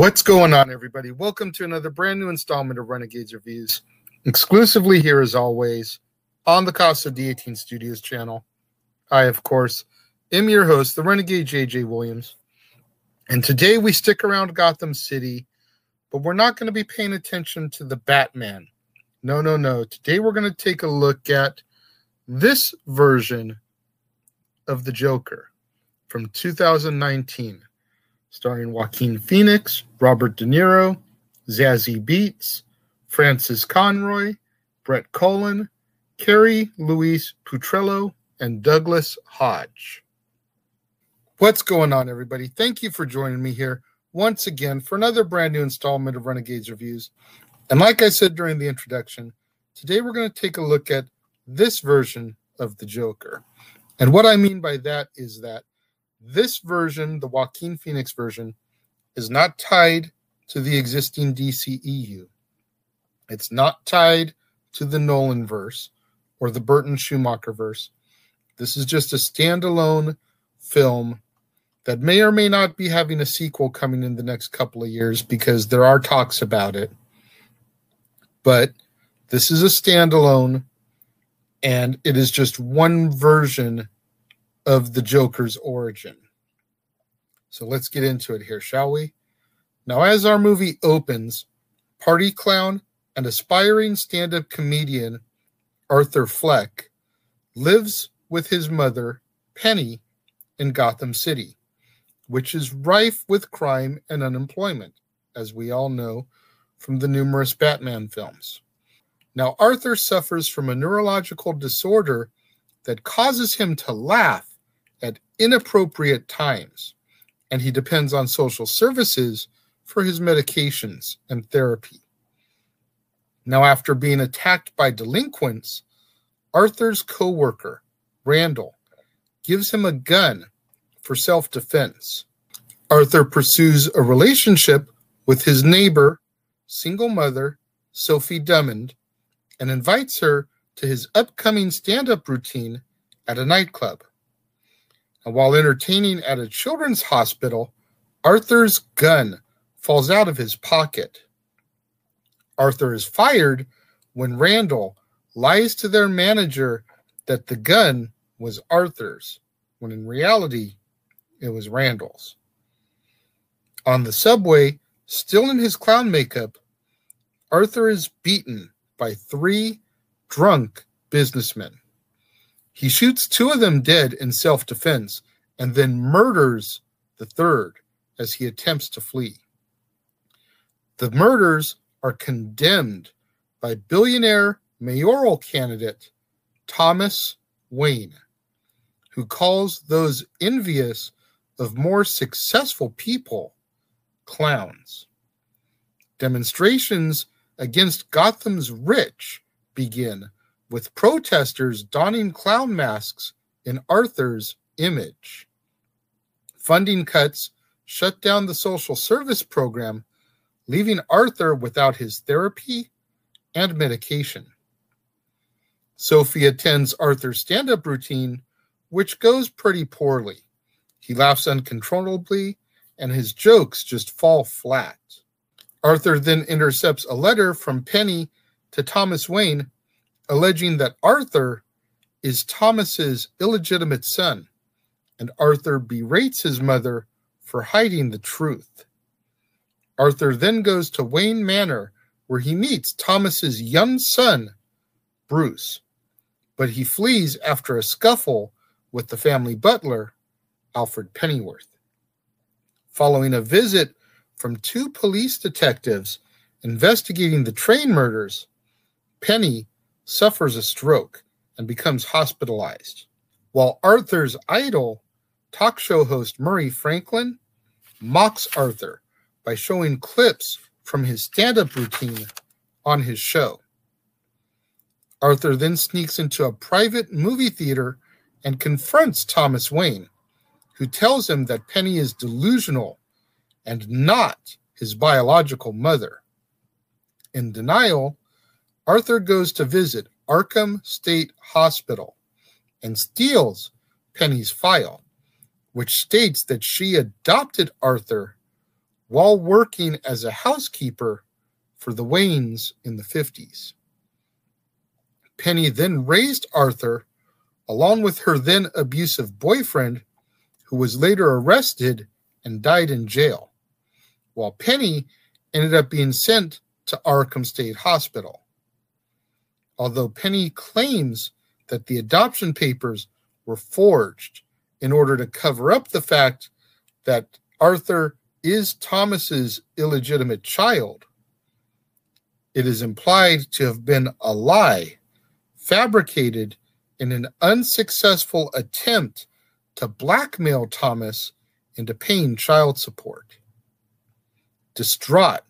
What's going on, everybody? Welcome to another brand new installment of Renegades Reviews, exclusively here as always on the Casa D18 Studios channel. I, of course, am your host, the Renegade JJ Williams. And today we stick around Gotham City, but we're not going to be paying attention to the Batman. No, no, no. Today we're going to take a look at this version of the Joker from 2019 starring Joaquin Phoenix, Robert De Niro, Zazie Beetz, Frances Conroy, Brett Cullen, Carrie Louise Putrello, and Douglas Hodge. What's going on, everybody? Thank you for joining me here once again for another brand new installment of Renegades Reviews. And like I said during the introduction, today we're going to take a look at this version of the Joker. And what I mean by that is that this version, the Joaquin Phoenix version, is not tied to the existing DCEU. It's not tied to the Nolan verse or the Burton Schumacher verse. This is just a standalone film that may or may not be having a sequel coming in the next couple of years because there are talks about it. But this is a standalone and it is just one version of the Joker's origin. So let's get into it here, shall we? Now, as our movie opens, party clown and aspiring stand up comedian Arthur Fleck lives with his mother, Penny, in Gotham City, which is rife with crime and unemployment, as we all know from the numerous Batman films. Now, Arthur suffers from a neurological disorder that causes him to laugh inappropriate times, and he depends on social services for his medications and therapy. Now, after being attacked by delinquents, Arthur's co worker, Randall, gives him a gun for self defense. Arthur pursues a relationship with his neighbor, single mother, Sophie Drummond, and invites her to his upcoming stand up routine at a nightclub. While entertaining at a children's hospital, Arthur's gun falls out of his pocket. Arthur is fired when Randall lies to their manager that the gun was Arthur's, when in reality, it was Randall's. On the subway, still in his clown makeup, Arthur is beaten by three drunk businessmen. He shoots two of them dead in self defense and then murders the third as he attempts to flee. The murders are condemned by billionaire mayoral candidate Thomas Wayne, who calls those envious of more successful people clowns. Demonstrations against Gotham's rich begin with protesters donning clown masks in Arthur's image. Funding cuts shut down the social service program, leaving Arthur without his therapy and medication. Sophie attends Arthur's stand up routine, which goes pretty poorly. He laughs uncontrollably, and his jokes just fall flat. Arthur then intercepts a letter from Penny to Thomas Wayne alleging that Arthur is Thomas's illegitimate son, and Arthur berates his mother for hiding the truth. Arthur then goes to Wayne Manor where he meets Thomas's young son, Bruce, but he flees after a scuffle with the family butler, Alfred Pennyworth. Following a visit from two police detectives investigating the train murders, Penny suffers a stroke and becomes hospitalized, while Arthur's idol, talk show host Murray Franklin, mocks Arthur by showing clips from his stand up routine on his show. Arthur then sneaks into a private movie theater and confronts Thomas Wayne, who tells him that Penny is delusional and not his biological mother. In denial, Arthur goes to visit Arkham State Hospital and steals Penny's file, which states that she adopted Arthur while working as a housekeeper for the Waynes in the 50s. Penny then raised Arthur along with her then abusive boyfriend, who was later arrested and died in jail, while Penny ended up being sent to Arkham State Hospital. Although Penny claims that the adoption papers were forged in order to cover up the fact that Arthur is Thomas's illegitimate child, it is implied to have been a lie fabricated in an unsuccessful attempt to blackmail Thomas into paying child support. Distraught,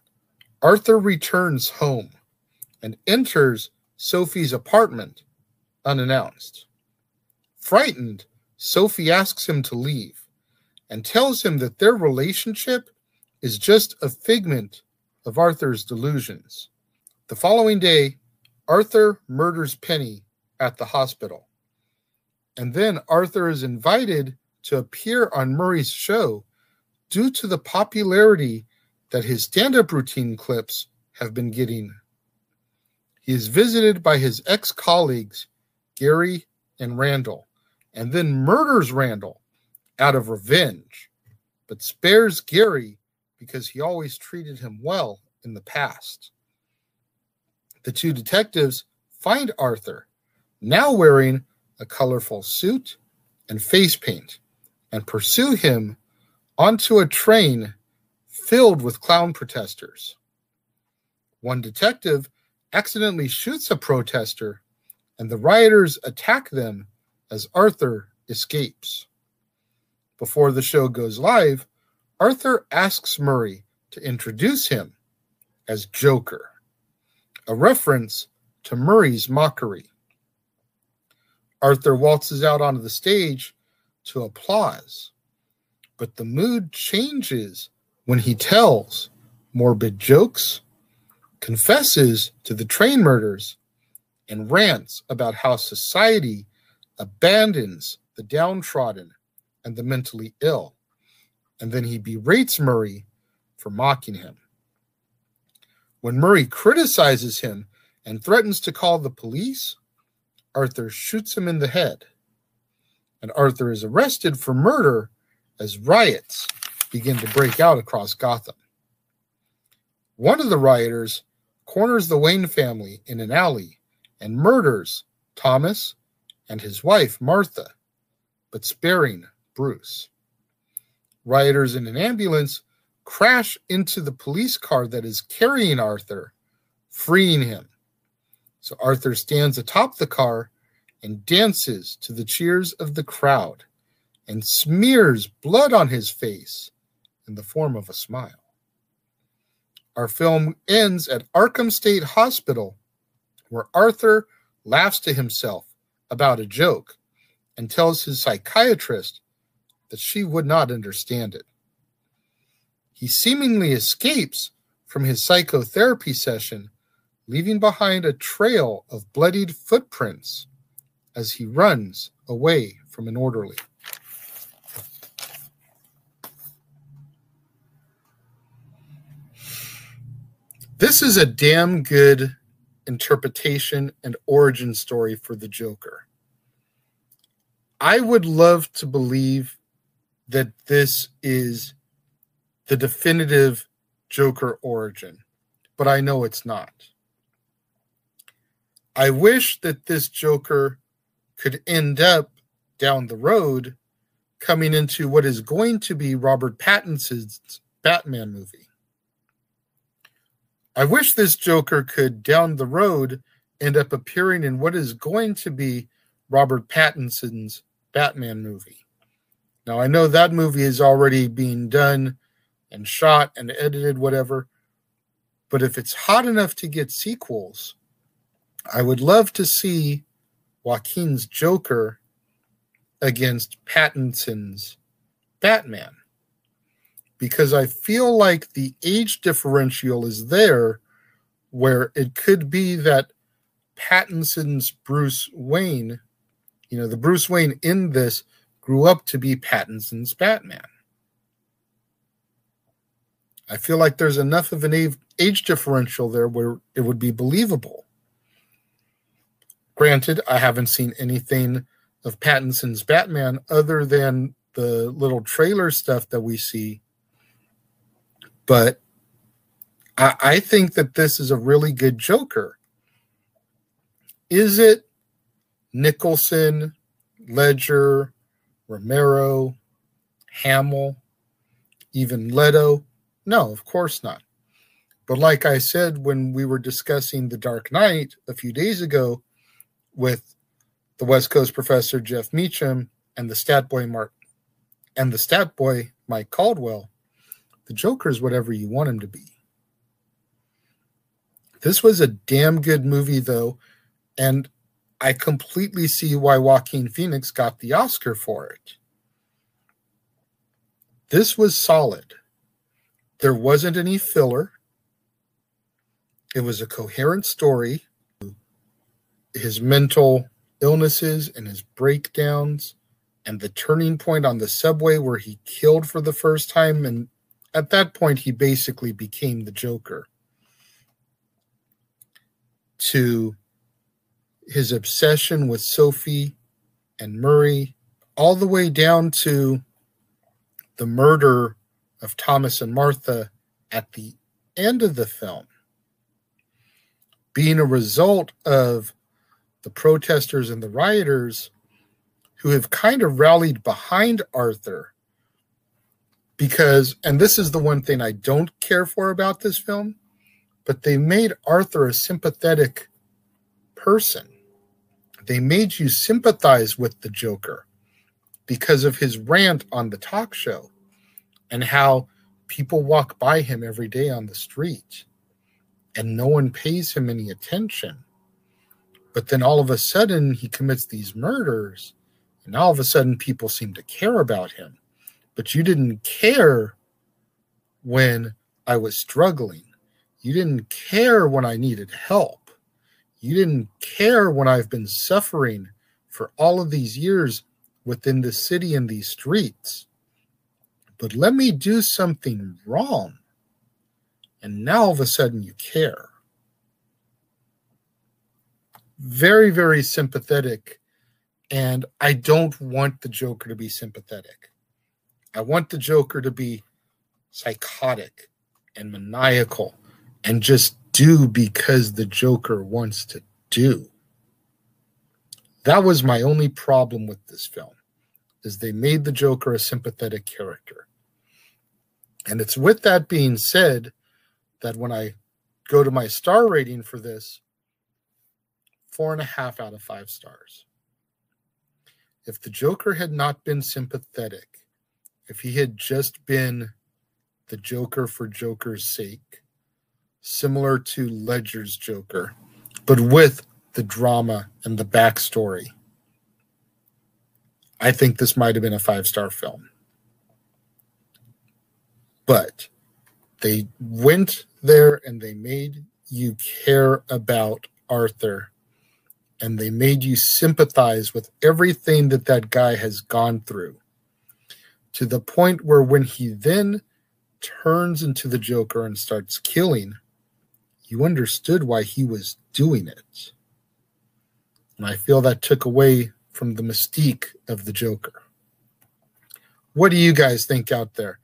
Arthur returns home and enters Sophie's apartment unannounced. Frightened, Sophie asks him to leave and tells him that their relationship is just a figment of Arthur's delusions. The following day, Arthur murders Penny at the hospital. And then Arthur is invited to appear on Murray's show due to the popularity that his stand up routine clips have been getting. He is visited by his ex colleagues, Gary and Randall, and then murders Randall out of revenge, but spares Gary because he always treated him well in the past. The two detectives find Arthur, now wearing a colorful suit and face paint, and pursue him onto a train filled with clown protesters. One detective accidentally shoots a protester, and the rioters attack them as Arthur escapes. Before the show goes live, Arthur asks Murray to introduce him as Joker, a reference to Murray's mockery. Arthur waltzes out onto the stage to applause, but the mood changes when he tells morbid jokes, confesses to the train murders, and rants about how society abandons the downtrodden and the mentally ill. And then he berates Murray for mocking him. When Murray criticizes him and threatens to call the police, Arthur shoots him in the head. And Arthur is arrested for murder as riots begin to break out across Gotham. One of the rioters corners the Wayne family in an alley and murders Thomas and his wife, Martha, but sparing Bruce. Rioters in an ambulance crash into the police car that is carrying Arthur, freeing him. So Arthur stands atop the car and dances to the cheers of the crowd and smears blood on his face in the form of a smile. Our film ends at Arkham State Hospital, where Arthur laughs to himself about a joke and tells his psychiatrist that she would not understand it. He seemingly escapes from his psychotherapy session leaving behind a trail of bloodied footprints as he runs away from an orderly. This is a damn good interpretation and origin story for the Joker. I would love to believe that this is the definitive Joker origin, but I know it's not. I wish that this Joker could end up down the road coming into what is going to be Robert Pattinson's Batman movie. I wish this Joker could down the road end up appearing in what is going to be Robert Pattinson's Batman movie. Now, I know that movie is already being done and shot and edited, whatever, but if it's hot enough to get sequels, I would love to see Joaquin's Joker against Pattinson's Batman because I feel like the age differential is there where it could be that Pattinson's Bruce Wayne, you know, the Bruce Wayne in this grew up to be Pattinson's Batman. I feel like there's enough of an age differential there where it would be believable. Granted, I haven't seen anything of Pattinson's Batman other than the little trailer stuff that we see. But I, I think that this is a really good Joker. Is it Nicholson, Ledger, Romero, Hamill, even Leto? No, of course not. But like I said when we were discussing The Dark Knight a few days ago with the West Coast professor Jeff Meacham and the stat boy Mark and the stat boy Mike Caldwell, the Joker is whatever you want him to be. This was a damn good movie though, and I completely see why Joaquin Phoenix got the Oscar for it. This was solid. There wasn't any filler. It was a coherent story. His mental illnesses and his breakdowns and the turning point on the subway where he killed for the first time. And at that point, he basically became the Joker. To his obsession with Sophie and Murray, all the way down to the murder of Thomas and Martha at the end of the film being a result of the protesters and the rioters who have kind of rallied behind Arthur because and this is the one thing I don't care for about this film but they made Arthur a sympathetic person they made you sympathize with the Joker because of his rant on the talk show and how people walk by him every day on the street and no one pays him any attention. But then all of a sudden he commits these murders, and all of a sudden people seem to care about him. But you didn't care when I was struggling. You didn't care when I needed help. You didn't care when I've been suffering for all of these years within the city and these streets but let me do something wrong. And now all of a sudden you care. Very, very sympathetic. And I don't want the Joker to be sympathetic. I want the Joker to be psychotic and maniacal and just do because the Joker wants to do. That was my only problem with this film is they made the Joker a sympathetic character. And it's with that being said that when I go to my star rating for this, four and a half out of five stars. If the Joker had not been sympathetic, if he had just been the Joker for Joker's sake, similar to Ledger's Joker, but with the drama and the backstory, I think this might have been a five star film. But they went there and they made you care about Arthur and they made you sympathize with everything that that guy has gone through to the point where when he then turns into the Joker and starts killing, you understood why he was doing it. And I feel that took away from the mystique of the Joker. What do you guys think out there?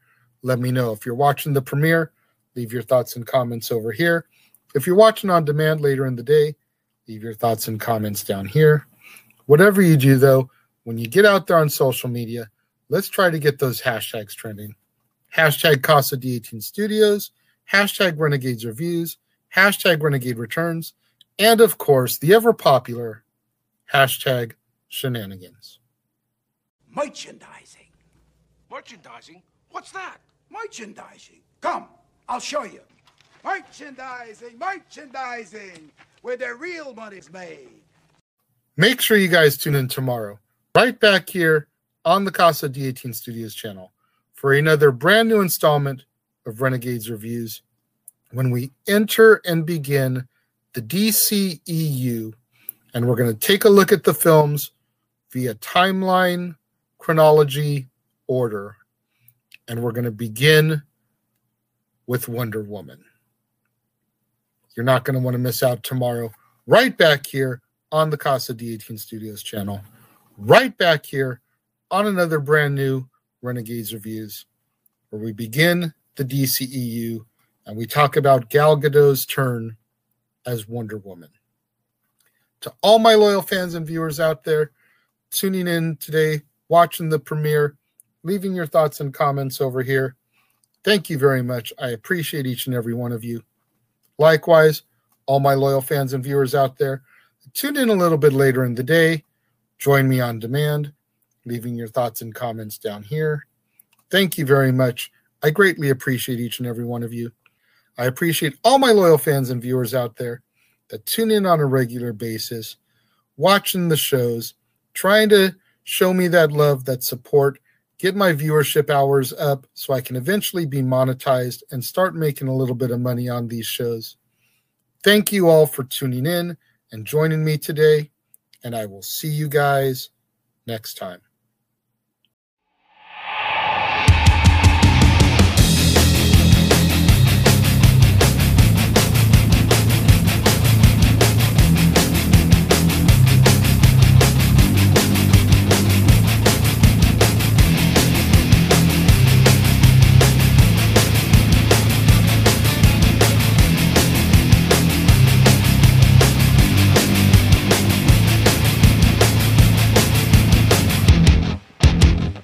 let me know. If you're watching the premiere, leave your thoughts and comments over here. If you're watching on demand later in the day, leave your thoughts and comments down here. Whatever you do, though, when you get out there on social media, let's try to get those hashtags trending. Hashtag Casa D18 Studios, hashtag Renegades Reviews, hashtag Renegade Returns, and of course, the ever popular hashtag Shenanigans. Merchandising. Merchandising? What's that? Merchandising. Come, I'll show you. Merchandising, merchandising, where the real money's made. Make sure you guys tune in tomorrow, right back here on the Casa D18 Studios channel for another brand new installment of Renegades Reviews when we enter and begin the DCEU. And we're going to take a look at the films via timeline, chronology, order and we're going to begin with Wonder Woman. You're not going to want to miss out tomorrow, right back here on the Casa D18 Studios channel, right back here on another brand new Renegades Reviews, where we begin the DCEU and we talk about Gal Gadot's turn as Wonder Woman. To all my loyal fans and viewers out there tuning in today, watching the premiere, leaving your thoughts and comments over here, thank you very much. I appreciate each and every one of you. Likewise, all my loyal fans and viewers out there, tune in a little bit later in the day. Join me on demand, leaving your thoughts and comments down here. Thank you very much. I greatly appreciate each and every one of you. I appreciate all my loyal fans and viewers out there that tune in on a regular basis, watching the shows, trying to show me that love, that support, get my viewership hours up so I can eventually be monetized and start making a little bit of money on these shows. Thank you all for tuning in and joining me today, and I will see you guys next time.